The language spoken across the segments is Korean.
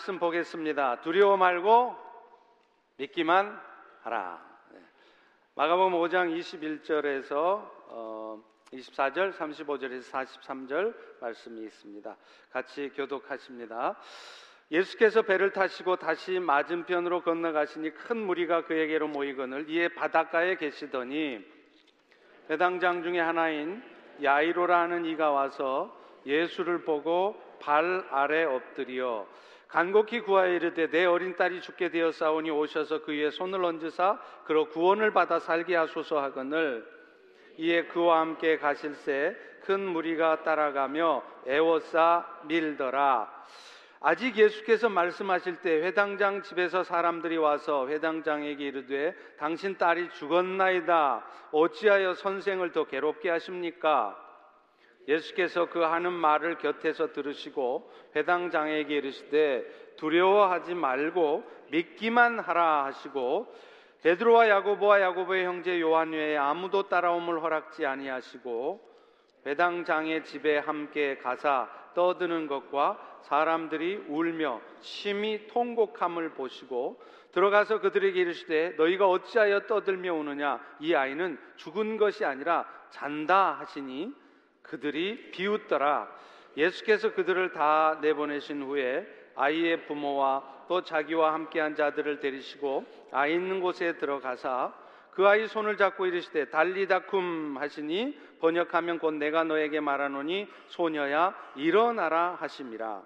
말씀 보겠습니다. 두려워 말고 믿기만 하라. 네. 마가복음 5장 21절에서 어, 24절, 35절에서 43절 말씀이 있습니다. 같이 교독하십니다. 예수께서 배를 타시고 다시 맞은편으로 건너가시니 큰 무리가 그에게로 모이거늘 이에 바닷가에 계시더니 배당장 중에 하나인 야이로라는 이가 와서 예수를 보고 발 아래 엎드려 간곡히 구하여 이르되 내 어린 딸이 죽게 되었사오니 오셔서 그 위에 손을 얹으사 그로 구원을 받아 살게 하소서 하거늘. 이에 그와 함께 가실새 큰 무리가 따라가며 애워싸 밀더라. 아직 예수께서 말씀하실 때 회당장 집에서 사람들이 와서 회당장에게 이르되 당신 딸이 죽었나이다. 어찌하여 선생을 더 괴롭게 하십니까 예수께서 그 하는 말을 곁에서 들으시고 회당장에게 이르시되 두려워하지 말고 믿기만 하라 하시고 베드로와 야고보와 야고보의 형제 요한 외에 아무도 따라옴을 허락지 아니하시고 회당장의 집에 함께 가사 떠드는 것과 사람들이 울며 심히 통곡함을 보시고 들어가서 그들에게 이르시되 너희가 어찌하여 떠들며 우느냐? 이 아이는 죽은 것이 아니라 잔다 하시니 그들이 비웃더라. 예수께서 그들을 다 내보내신 후에 아이의 부모와 또 자기와 함께한 자들을 데리시고 아이 있는 곳에 들어가사 그 아이 손을 잡고 이르시되 달리다쿰 하시니 번역하면 곧 내가 너에게 말하노니 소녀야 일어나라 하심이라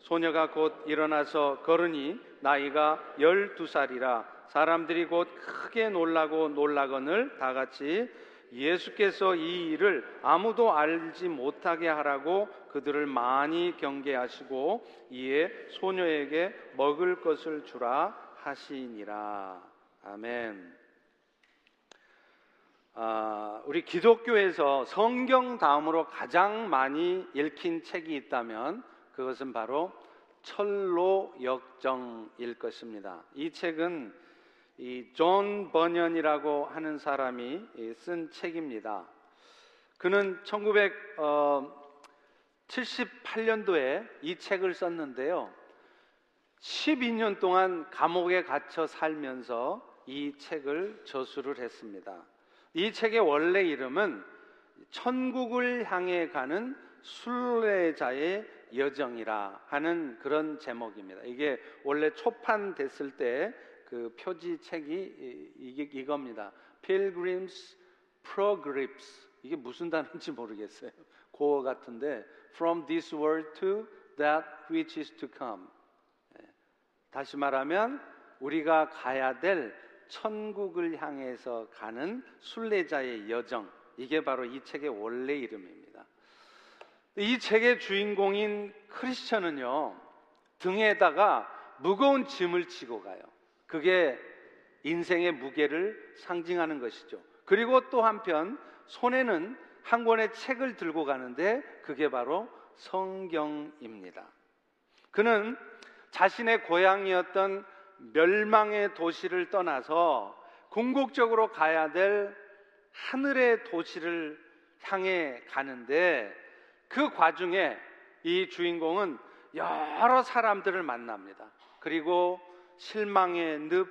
소녀가 곧 일어나서 걸으니 나이가 열두 살이라 사람들이 곧 크게 놀라고 놀라거늘 다 같이 예수께서 이 일을 아무도 알지 못하게 하라고 그들을 많이 경계하시고 이에 소녀에게 먹을 것을 주라 하시니라. 아멘. 아, 우리 기독교에서 성경 다음으로 가장 많이 읽힌 책이 있다면 그것은 바로 천로역정일 것입니다. 이 책은 이 존 번연이라고 하는 사람이 쓴 책입니다. 그는 1978년도에 어, 이 책을 썼는데요. 12년 동안 감옥에 갇혀 살면서 이 책을 저술을 했습니다. 이 책의 원래 이름은 천국을 향해 가는 순례자의 여정이라 하는 그런 제목입니다. 이게 원래 초판됐을 때 그 표지 책이 이게 이겁니다. Pilgrim's Progress 이게 무슨 단어인지 모르겠어요. 고어 같은데 From this world to that which is to come. 예. 다시 말하면 우리가 가야 될 천국을 향해서 가는 순례자의 여정. 이게 바로 이 책의 원래 이름입니다. 이 책의 주인공인 크리스천은요, 등에다가 무거운 짐을 지고 가요. 그게 인생의 무게를 상징하는 것이죠. 그리고 또 한편 손에는 한 권의 책을 들고 가는데 그게 바로 성경입니다. 그는 자신의 고향이었던 멸망의 도시를 떠나서 궁극적으로 가야 될 하늘의 도시를 향해 가는데 그 과정에 이 주인공은 여러 사람들을 만납니다. 그리고 실망의 늪,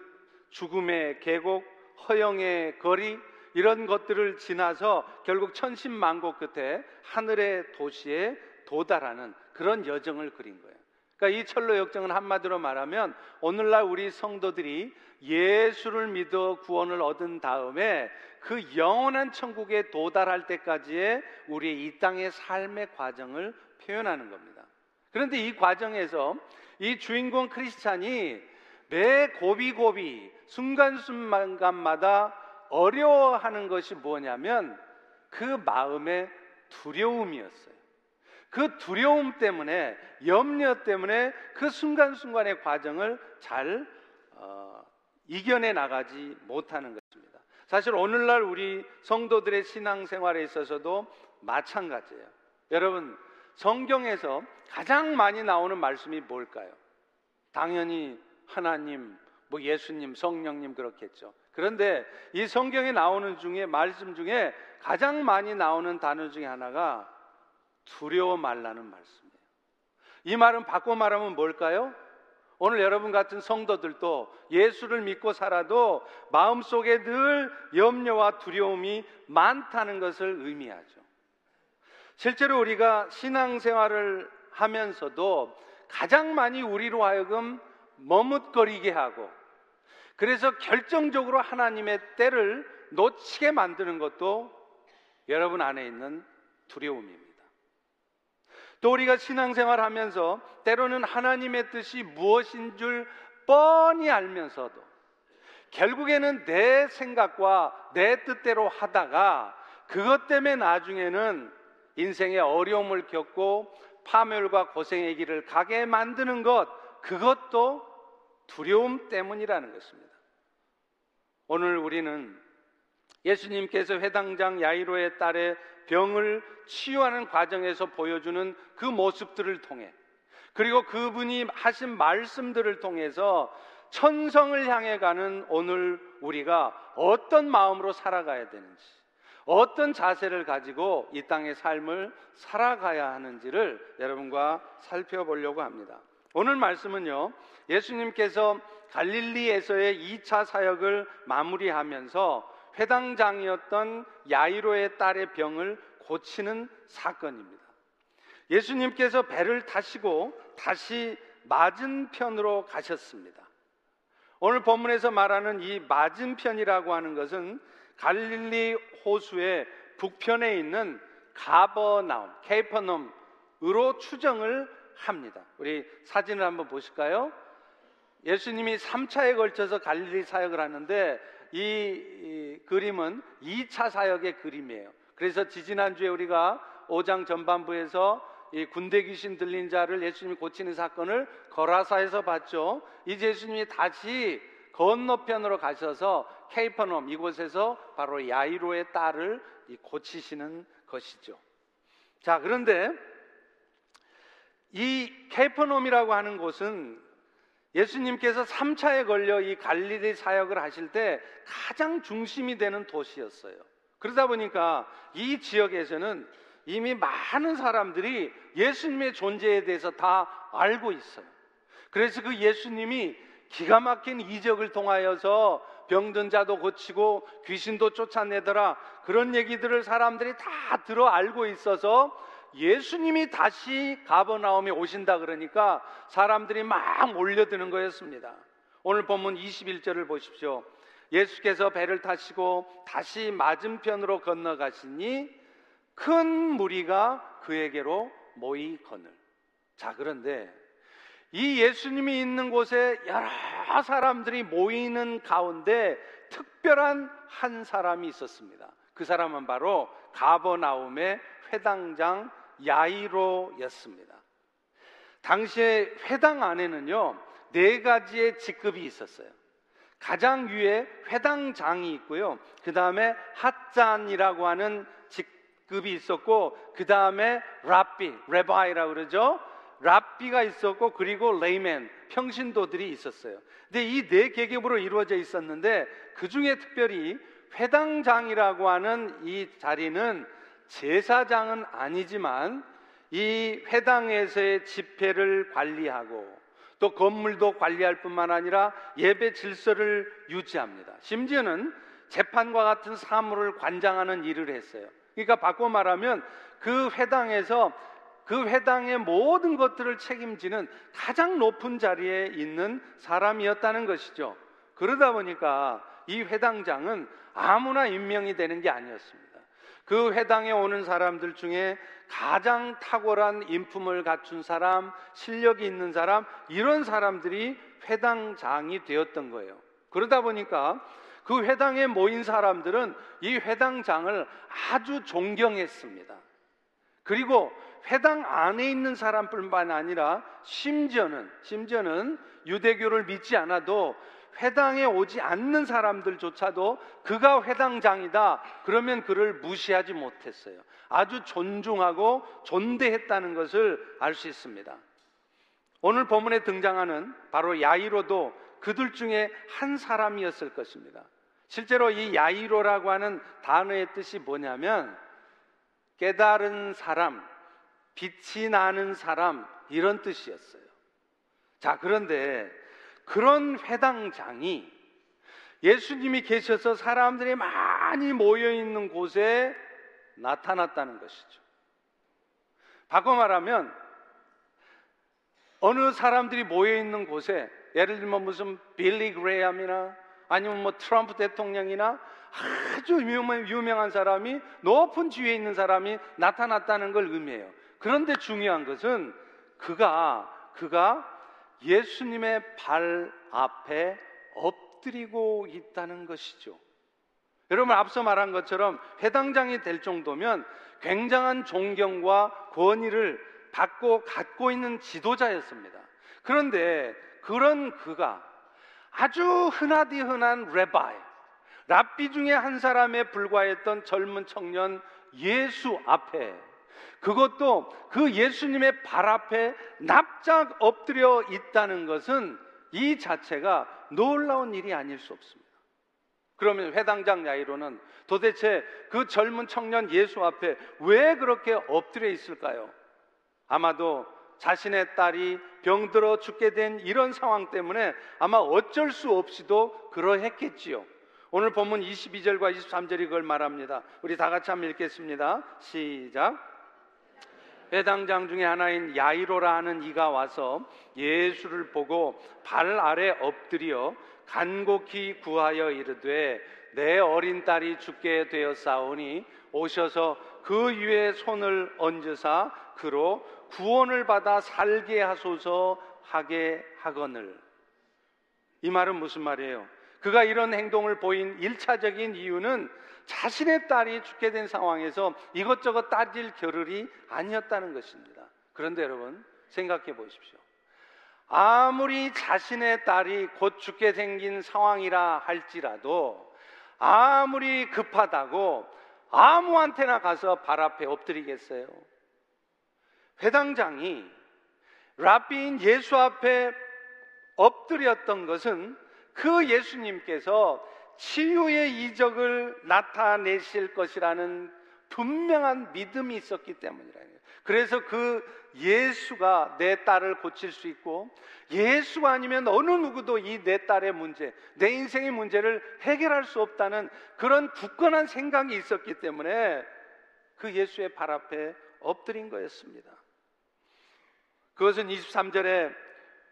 죽음의 계곡, 허영의 거리 이런 것들을 지나서 결국 천신만고 끝에 하늘의 도시에 도달하는 그런 여정을 그린 거예요. 그러니까 이 철로 역정은 한마디로 말하면 오늘날 우리 성도들이 예수를 믿어 구원을 얻은 다음에 그 영원한 천국에 도달할 때까지의 우리의 이 땅의 삶의 과정을 표현하는 겁니다. 그런데 이 과정에서 이 주인공 크리스찬이 매 고비고비 순간순간마다 어려워하는 것이 뭐냐면 그 마음의 두려움이었어요. 그 두려움 때문에 염려 때문에 그 순간순간의 과정을 잘 어, 이겨내 나가지 못하는 것입니다. 사실 오늘날 우리 성도들의 신앙생활에 있어서도 마찬가지예요. 여러분 성경에서 가장 많이 나오는 말씀이 뭘까요? 당연히 하나님, 뭐 예수님, 성령님 그렇겠죠. 그런데 이 성경에 나오는 중에 말씀 중에 가장 많이 나오는 단어 중에 하나가 두려워 말라는 말씀이에요. 이 말은 바꿔 말하면 뭘까요? 오늘 여러분 같은 성도들도 예수를 믿고 살아도 마음속에 늘 염려와 두려움이 많다는 것을 의미하죠. 실제로 우리가 신앙생활을 하면서도 가장 많이 우리로 하여금 머뭇거리게 하고 그래서 결정적으로 하나님의 때를 놓치게 만드는 것도 여러분 안에 있는 두려움입니다. 또 우리가 신앙생활 하면서 때로는 하나님의 뜻이 무엇인 줄 뻔히 알면서도 결국에는 내 생각과 내 뜻대로 하다가 그것 때문에 나중에는 인생의 어려움을 겪고 파멸과 고생의 길을 가게 만드는 것, 그것도 두려움 때문이라는 것입니다. 오늘 우리는 예수님께서 회당장 야이로의 딸의 병을 치유하는 과정에서 보여주는 그 모습들을 통해 그리고 그분이 하신 말씀들을 통해서 천성을 향해 가는 오늘 우리가 어떤 마음으로 살아가야 되는지 어떤 자세를 가지고 이 땅의 삶을 살아가야 하는지를 여러분과 살펴보려고 합니다. 오늘 말씀은요, 예수님께서 갈릴리에서의 2차 사역을 마무리하면서 회당장이었던 야이로의 딸의 병을 고치는 사건입니다. 예수님께서 배를 타시고 다시 맞은편으로 가셨습니다. 오늘 본문에서 말하는 이 맞은편이라고 하는 것은 갈릴리 호수의 북편에 있는 가버나움, 케이퍼넘으로 추정을 합니다. 우리 사진을 한번 보실까요? 예수님이 3차에 걸쳐서 갈릴리 사역을 하는데 이, 이 그림은 2차 사역의 그림이에요. 그래서 지지난주에 우리가 5장 전반부에서 이 군대 귀신 들린 자를 예수님이 고치는 사건을 거라사에서 봤죠. 이제 예수님이 다시 건너편으로 가셔서 케이퍼넘 이곳에서 바로 야이로의 딸을 고치시는 것이죠. 자, 그런데 이 케이퍼넘이라고 하는 곳은 예수님께서 3차에 걸려 이 갈릴리 사역을 하실 때 가장 중심이 되는 도시였어요. 그러다 보니까 이 지역에서는 이미 많은 사람들이 예수님의 존재에 대해서 다 알고 있어요. 그래서 그 예수님이 기가 막힌 이적을 통하여서 병든 자도 고치고 귀신도 쫓아내더라. 그런 얘기들을 사람들이 다 들어 알고 있어서 예수님이 다시 가버나움에 오신다 그러니까 사람들이 막 몰려드는 거였습니다. 오늘 본문 21절을 보십시오. 예수께서 배를 타시고 다시 맞은편으로 건너가시니 큰 무리가 그에게로 모이거늘. 자, 그런데 이 예수님이 있는 곳에 여러 사람들이 모이는 가운데 특별한 한 사람이 있었습니다. 그 사람은 바로 가버나움의 회당장 야이로였습니다. 당시에 회당 안에는요, 네 가지의 직급이 있었어요. 가장 위에 회당장이 있고요. 그 다음에 핫잔이라고 하는 직급이 있었고, 그 다음에 랍비, rabbi라고 그러죠. 랍비가 있었고, 그리고 layman, 평신도들이 있었어요. 근데 이 네 계급으로 이루어져 있었는데, 그 중에 특별히 회당장이라고 하는 이 자리는 제사장은 아니지만 이 회당에서의 집회를 관리하고 또 건물도 관리할 뿐만 아니라 예배 질서를 유지합니다. 심지어는 재판과 같은 사물을 관장하는 일을 했어요. 그러니까 바꿔 말하면 그 회당에서 그 회당의 모든 것들을 책임지는 가장 높은 자리에 있는 사람이었다는 것이죠. 그러다 보니까 이 회당장은 아무나 임명이 되는 게 아니었습니다. 그 회당에 오는 사람들 중에 가장 탁월한 인품을 갖춘 사람, 실력이 있는 사람, 이런 사람들이 회당장이 되었던 거예요. 그러다 보니까 그 회당에 모인 사람들은 이 회당장을 아주 존경했습니다. 그리고 회당 안에 있는 사람뿐만 아니라 심지어는 심지어는 유대교를 믿지 않아도 회당에 오지 않는 사람들조차도 그가 회당장이다. 그러면 그를 무시하지 못했어요. 아주 존중하고 존대했다는 것을 알 수 있습니다. 오늘 본문에 등장하는 바로 야이로도 그들 중에 한 사람이었을 것입니다. 실제로 이 야이로라고 하는 단어의 뜻이 뭐냐면 깨달은 사람, 빛이 나는 사람 이런 뜻이었어요. 자, 그런데 그런 회당장이 예수님이 계셔서 사람들이 많이 모여 있는 곳에 나타났다는 것이죠. 바꿔 말하면 어느 사람들이 모여 있는 곳에 예를 들면 무슨 빌리 그레이엄이나 아니면 뭐 트럼프 대통령이나 아주 유명한, 사람이 높은 지위에 있는 사람이 나타났다는 걸 의미해요. 그런데 중요한 것은 그가 그가 예수님의 발 앞에 엎드리고 있다는 것이죠. 여러분 앞서 말한 것처럼 회당장이 될 정도면 굉장한 존경과 권위를 받고 갖고 있는 지도자였습니다. 그런데 그런 그가 아주 흔하디 흔한 레바이, 랍비 중에 한 사람에 불과했던 젊은 청년 예수 앞에 그것도 그 예수님의 발 앞에 납작 엎드려 있다는 것은 이 자체가 놀라운 일이 아닐 수 없습니다. 그러면 회당장 야이로는 도대체 그 젊은 청년 예수 앞에 왜 그렇게 엎드려 있을까요? 아마도 자신의 딸이 병들어 죽게 된 이런 상황 때문에 아마 어쩔 수 없이도 그러했겠지요. 오늘 본문 22절과 23절이 그걸 말합니다. 우리 다 같이 한번 읽겠습니다. 시작. 회당장 중에 하나인 야이로라 하는 이가 와서 예수를 보고 발 아래 엎드려 간곡히 구하여 이르되 내 어린 딸이 죽게 되었사오니 오셔서 그 위에 손을 얹으사 그로 구원을 받아 살게 하소서 하게 하거늘 이 말은 무슨 말이에요? 그가 이런 행동을 보인 일차적인 이유는 자신의 딸이 죽게 된 상황에서 이것저것 따질 겨를이 아니었다는 것입니다. 그런데 여러분 생각해 보십시오. 아무리 자신의 딸이 곧 죽게 생긴 상황이라 할지라도 아무리 급하다고 아무한테나 가서 발 앞에 엎드리겠어요. 회당장이 랍비인 예수 앞에 엎드렸던 것은 그 예수님께서 치유의 이적을 나타내실 것이라는 분명한 믿음이 있었기 때문이라. 그래서 그 예수가 내 딸을 고칠 수 있고 예수가 아니면 어느 누구도 이 내 딸의 문제, 내 인생의 문제를 해결할 수 없다는 그런 굳건한 생각이 있었기 때문에 그 예수의 발 앞에 엎드린 거였습니다. 그것은 23절에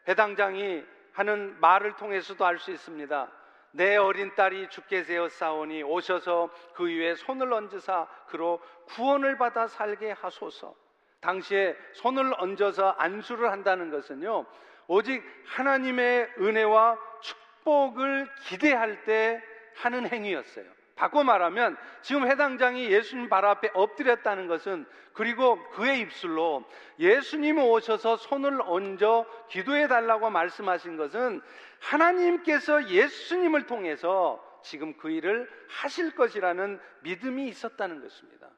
해당장이 하는 말을 통해서도 알 수 있습니다. 내 어린 딸이 죽게 되었사오니 오셔서 그 위에 손을 얹으사 그로 구원을 받아 살게 하소서. 당시에 손을 얹어서 안수를 한다는 것은요, 오직 하나님의 은혜와 축복을 기대할 때 하는 행위였어요. 바꿔 말하면 지금 해당장이 예수님 발 앞에 엎드렸다는 것은 그리고 그의 입술로 예수님 오셔서 손을 얹어 기도해 달라고 말씀하신 것은 하나님께서 예수님을 통해서 지금 그 일을 하실 것이라는 믿음이 있었다는 것입니다.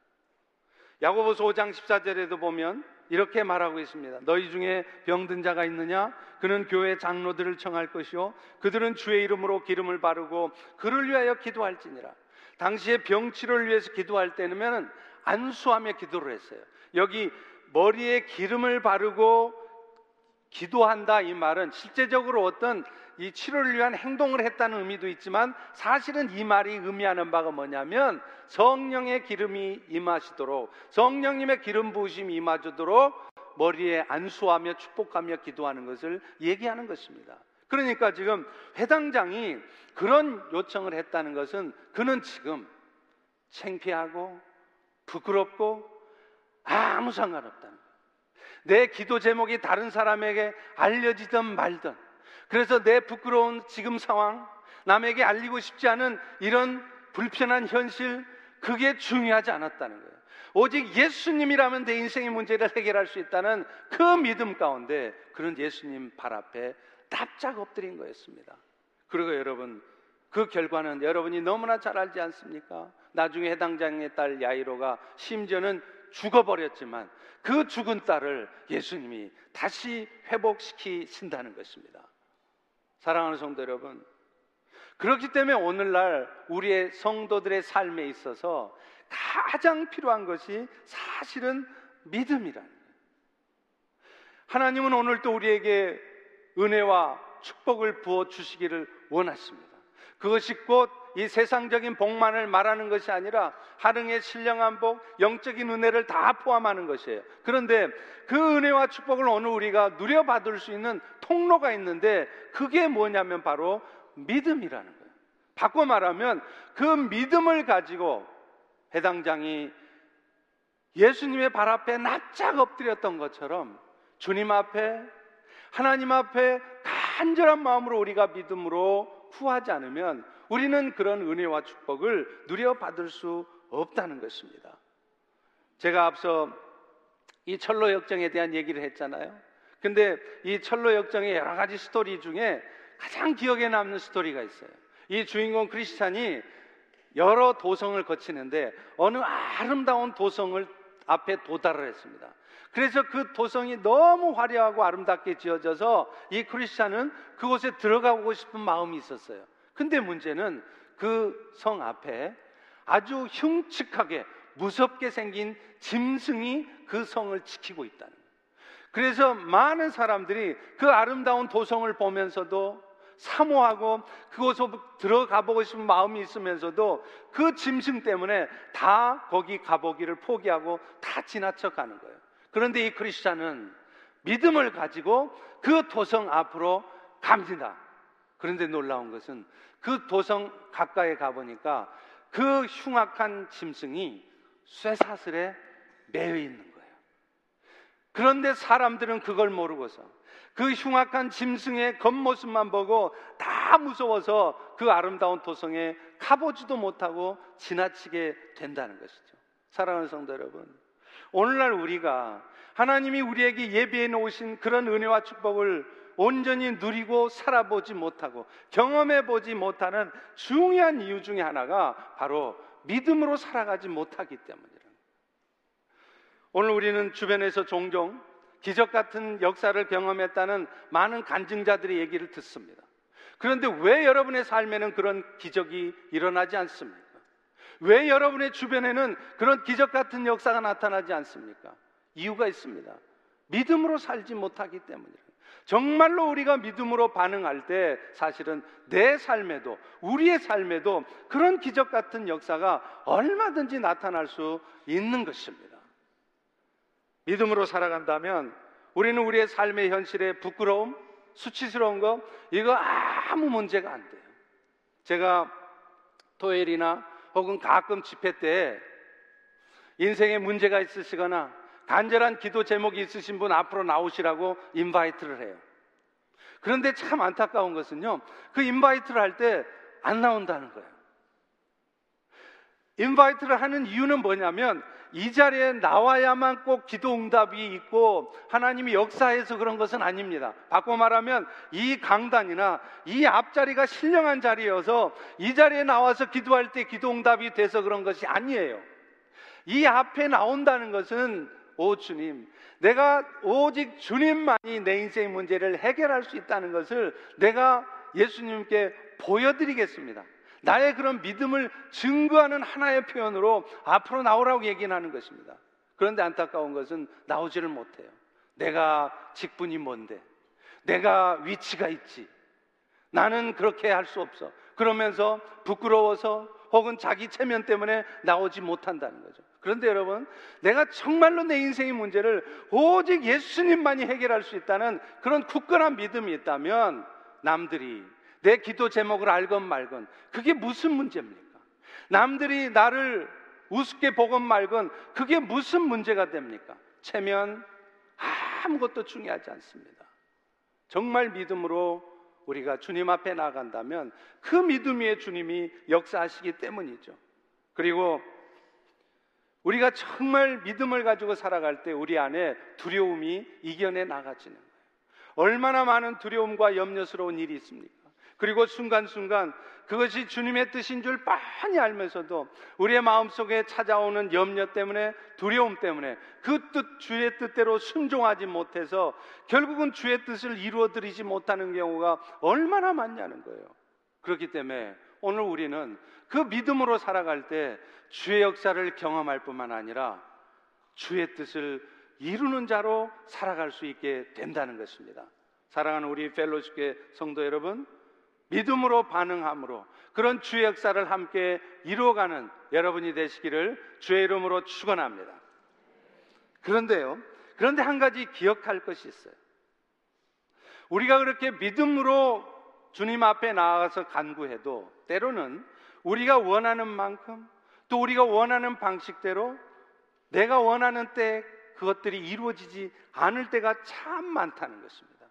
야고보서 5장 14절에도 보면 이렇게 말하고 있습니다. 너희 중에 병든 자가 있느냐? 그는 교회 장로들을 청할 것이요. 그들은 주의 이름으로 기름을 바르고 그를 위하여 기도할지니라. 당시에 병치료를 위해서 기도할 때는 안수하며 기도를 했어요. 여기 머리에 기름을 바르고 기도한다 이 말은 실제적으로 어떤 이 치료를 위한 행동을 했다는 의미도 있지만 사실은 이 말이 의미하는 바가 뭐냐면 성령의 기름이 임하시도록 성령님의 기름 부으심이 임하도록 머리에 안수하며 축복하며 기도하는 것을 얘기하는 것입니다. 그러니까 지금 회당장이 그런 요청을 했다는 것은 그는 지금 창피하고 부끄럽고 아무 상관없다는 거예요. 내 기도 제목이 다른 사람에게 알려지든 말든 그래서 내 부끄러운 지금 상황 남에게 알리고 싶지 않은 이런 불편한 현실 그게 중요하지 않았다는 거예요. 오직 예수님이라면 내 인생의 문제를 해결할 수 있다는 그 믿음 가운데 그런 예수님 발 앞에 납작 엎드린 거였습니다. 그리고 여러분, 그 결과는 여러분이 너무나 잘 알지 않습니까? 나중에 해당장의 딸 야이로가 심지어는 죽어버렸지만 그 죽은 딸을 예수님이 다시 회복시키신다는 것입니다. 사랑하는 성도 여러분, 그렇기 때문에 오늘날 우리의 성도들의 삶에 있어서 가장 필요한 것이 사실은 믿음이라는 거예요. 하나님은 오늘 또 우리에게 은혜와 축복을 부어 주시기를 원하십니다. 그것이 곧 이 세상적인 복만을 말하는 것이 아니라 하릉의 신령한 복, 영적인 은혜를 다 포함하는 것이에요. 그런데 그 은혜와 축복을 오늘 우리가 누려받을 수 있는 통로가 있는데 그게 뭐냐면 바로 믿음이라는 거예요. 바꿔 말하면 그 믿음을 가지고 해당장이 예수님의 발 앞에 납작 엎드렸던 것처럼 주님 앞에 하나님 앞에 간절한 마음으로 우리가 믿음으로 구하지 않으면 우리는 그런 은혜와 축복을 누려 받을 수 없다는 것입니다. 제가 앞서 이 철로 역정에 대한 얘기를 했잖아요. 근데 이 철로 역정의 여러 가지 스토리 중에 가장 기억에 남는 스토리가 있어요. 이 주인공 크리스찬이 여러 도성을 거치는데 어느 아름다운 도성을 앞에 도달을 했습니다. 그래서 그 도성이 너무 화려하고 아름답게 지어져서 이 크리스찬은 그곳에 들어가고 싶은 마음이 있었어요. 근데 문제는 그 성 앞에 아주 흉측하게 무섭게 생긴 짐승이 그 성을 지키고 있다는 거예요. 그래서 많은 사람들이 그 아름다운 도성을 보면서도 사모하고 그곳에 들어가 보고 싶은 마음이 있으면서도 그 짐승 때문에 다 거기 가보기를 포기하고 다 지나쳐 가는 거예요. 그런데 이 크리스찬은 믿음을 가지고 그 도성 앞으로 갑니다. 그런데 놀라운 것은 그 도성 가까이 가보니까 그 흉악한 짐승이 쇠사슬에 매여 있는 거예요. 그런데 사람들은 그걸 모르고서 그 흉악한 짐승의 겉모습만 보고 다 무서워서 그 아름다운 도성에 가보지도 못하고 지나치게 된다는 것이죠. 사랑하는 성도 여러분, 오늘날 우리가 하나님이 우리에게 예비해 놓으신 그런 은혜와 축복을 온전히 누리고 살아보지 못하고 경험해 보지 못하는 중요한 이유 중에 하나가 바로 믿음으로 살아가지 못하기 때문이라. 오늘 우리는 주변에서 종종 기적 같은 역사를 경험했다는 많은 간증자들의 얘기를 듣습니다. 그런데 왜 여러분의 삶에는 그런 기적이 일어나지 않습니까? 왜 여러분의 주변에는 그런 기적 같은 역사가 나타나지 않습니까? 이유가 있습니다. 믿음으로 살지 못하기 때문이에요. 정말로 우리가 믿음으로 반응할 때 사실은 내 삶에도 우리의 삶에도 그런 기적 같은 역사가 얼마든지 나타날 수 있는 것입니다. 믿음으로 살아간다면 우리는 우리의 삶의 현실에 부끄러움, 수치스러운 거 이거 아무 문제가 안 돼요. 제가 토요일이나 혹은 가끔 집회 때 인생에 문제가 있으시거나 간절한 기도 제목이 있으신 분 앞으로 나오시라고 invite를 해요. 그런데 참 안타까운 것은요, 그 invite를 할 때 안 나온다는 거예요. invite를 하는 이유는 뭐냐면 이 자리에 나와야만 꼭 기도 응답이 있고 하나님이 역사해서 그런 것은 아닙니다. 바꿔 말하면 이 강단이나 이 앞자리가 신령한 자리여서 이 자리에 나와서 기도할 때 기도 응답이 돼서 그런 것이 아니에요. 이 앞에 나온다는 것은 오 주님, 내가 오직 주님만이 내 인생 문제를 해결할 수 있다는 것을 내가 예수님께 보여드리겠습니다. 나의 그런 믿음을 증거하는 하나의 표현으로 앞으로 나오라고 얘기하는 것입니다. 그런데 안타까운 것은 나오지를 못해요. 내가 직분이 뭔데? 내가 위치가 있지. 나는 그렇게 할 수 없어. 그러면서 부끄러워서 혹은 자기 체면 때문에 나오지 못한다는 거죠. 그런데 여러분, 내가 정말로 내 인생의 문제를 오직 예수님만이 해결할 수 있다는 그런 굳건한 믿음이 있다면 남들이 내 기도 제목을 알건 말건 그게 무슨 문제입니까? 남들이 나를 우습게 보건 말건 그게 무슨 문제가 됩니까? 체면 아무것도 중요하지 않습니다. 정말 믿음으로 우리가 주님 앞에 나간다면 그 믿음 위에 주님이 역사하시기 때문이죠. 그리고 우리가 정말 믿음을 가지고 살아갈 때 우리 안에 두려움이 이겨내 나가지는 거예요. 얼마나 많은 두려움과 염려스러운 일이 있습니까? 그리고 순간순간 그것이 주님의 뜻인 줄 뻔히 알면서도 우리의 마음속에 찾아오는 염려 때문에 두려움 때문에 그 뜻, 주의 뜻대로 순종하지 못해서 결국은 주의 뜻을 이루어 드리지 못하는 경우가 얼마나 많냐는 거예요. 그렇기 때문에 오늘 우리는 그 믿음으로 살아갈 때 주의 역사를 경험할 뿐만 아니라 주의 뜻을 이루는 자로 살아갈 수 있게 된다는 것입니다. 사랑하는 우리 펠로십계 성도 여러분, 믿음으로 반응함으로 그런 주의 역사를 함께 이루어가는 여러분이 되시기를 주의 이름으로 축원합니다. 그런데요, 그런데 한 가지 기억할 것이 있어요. 우리가 그렇게 믿음으로 주님 앞에 나아가서 간구해도 때로는 우리가 원하는 만큼 또 우리가 원하는 방식대로 내가 원하는 때 그것들이 이루어지지 않을 때가 참 많다는 것입니다.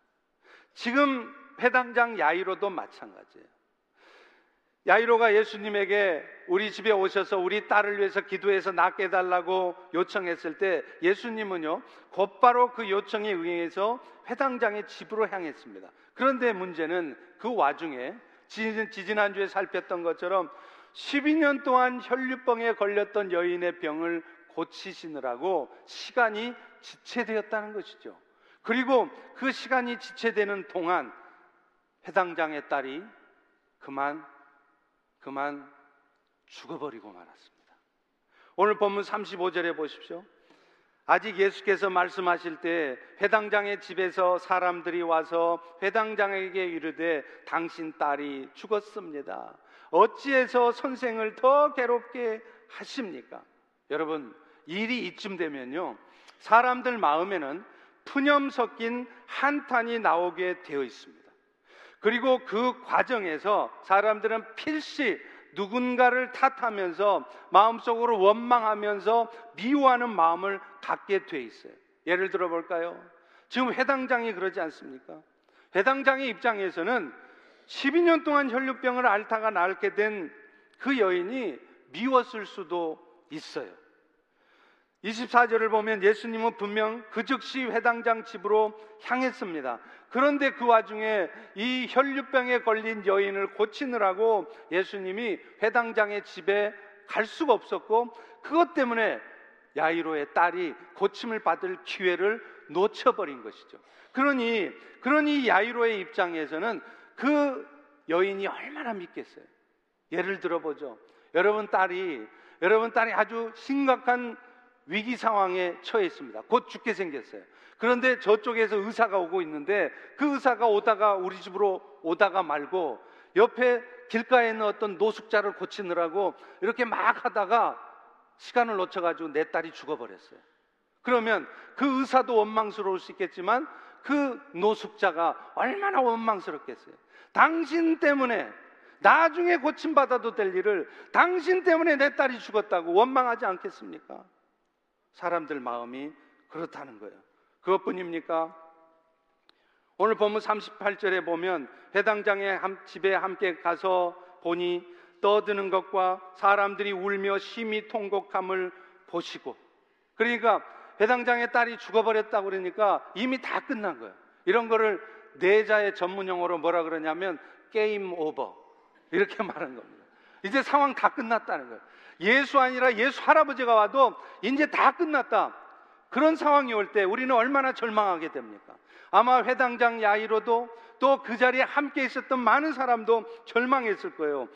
지금 해당장 야이로도 마찬가지예요. 야이로가 예수님에게 우리 집에 오셔서 우리 딸을 위해서 기도해서 낫게 해달라고 요청했을 때 예수님은요, 곧바로 그 요청에 응해서 회당장의 집으로 향했습니다. 그런데 문제는 그 와중에 지지난주에 살폈던 것처럼 12년 동안 혈류병에 걸렸던 여인의 병을 고치시느라고 시간이 지체되었다는 것이죠. 그리고 그 시간이 지체되는 동안 해당장의 딸이 그만 그만 죽어버리고 말았습니다. 오늘 본문 35절에 보십시오. 아직 예수께서 말씀하실 때 회당장의 집에서 사람들이 와서 회당장에게 이르되 당신 딸이 죽었습니다. 어찌해서 선생을 더 괴롭게 하십니까? 여러분, 일이 이쯤 되면요. 사람들 마음에는 푸념 섞인 한탄이 나오게 되어 있습니다. 그리고 그 과정에서 사람들은 필시 누군가를 탓하면서 마음속으로 원망하면서 미워하는 마음을 갖게 돼 있어요. 예를 들어 볼까요? 지금 회당장이 그러지 않습니까? 회당장의 입장에서는 12년 동안 혈류병을 앓다가 낫게 된 그 여인이 미웠을 수도 있어요. 24절을 보면 예수님은 분명 그 즉시 회당장 집으로 향했습니다. 그런데 그 와중에 이 혈류병에 걸린 여인을 고치느라고 예수님이 회당장의 집에 갈 수가 없었고 그것 때문에 야이로의 딸이 고침을 받을 기회를 놓쳐버린 것이죠. 그러니 그러니 야이로의 입장에서는 그 여인이 얼마나 믿겠어요. 예를 들어보죠. 여러분 딸이 여러분 딸이 아주 심각한 위기 상황에 처해 있습니다. 곧 죽게 생겼어요. 그런데 저쪽에서 의사가 오고 있는데 그 의사가 오다가 우리 집으로 오다가 말고 옆에 길가에 있는 어떤 노숙자를 고치느라고 이렇게 막 하다가 시간을 놓쳐가지고 내 딸이 죽어버렸어요. 그러면 그 의사도 원망스러울 수 있겠지만 그 노숙자가 얼마나 원망스럽겠어요. 당신 때문에 나중에 고침받아도 될 일을 당신 때문에 내 딸이 죽었다고 원망하지 않겠습니까? 사람들 마음이 그렇다는 거예요. 그것뿐입니까? 오늘 본문 38절에 보면 해당장의 집에 함께 가서 보니 떠드는 것과 사람들이 울며 심히 통곡함을 보시고 그러니까 해당장의 딸이 죽어버렸다고 그러니까 이미 다 끝난 거예요. 이런 거를 내자의 전문 용어로 뭐라 그러냐면 게임 오버 이렇게 말하는 겁니다. 이제 상황 다 끝났다는 거예요. 예수 아니라 예수 할아버지가 와도 이제 다 끝났다. 그런 상황이 올 때 우리는 얼마나 절망하게 됩니까? 아마 회당장 야이로도 또 그 자리에 함께 있었던 많은 사람도 절망했을 거예요.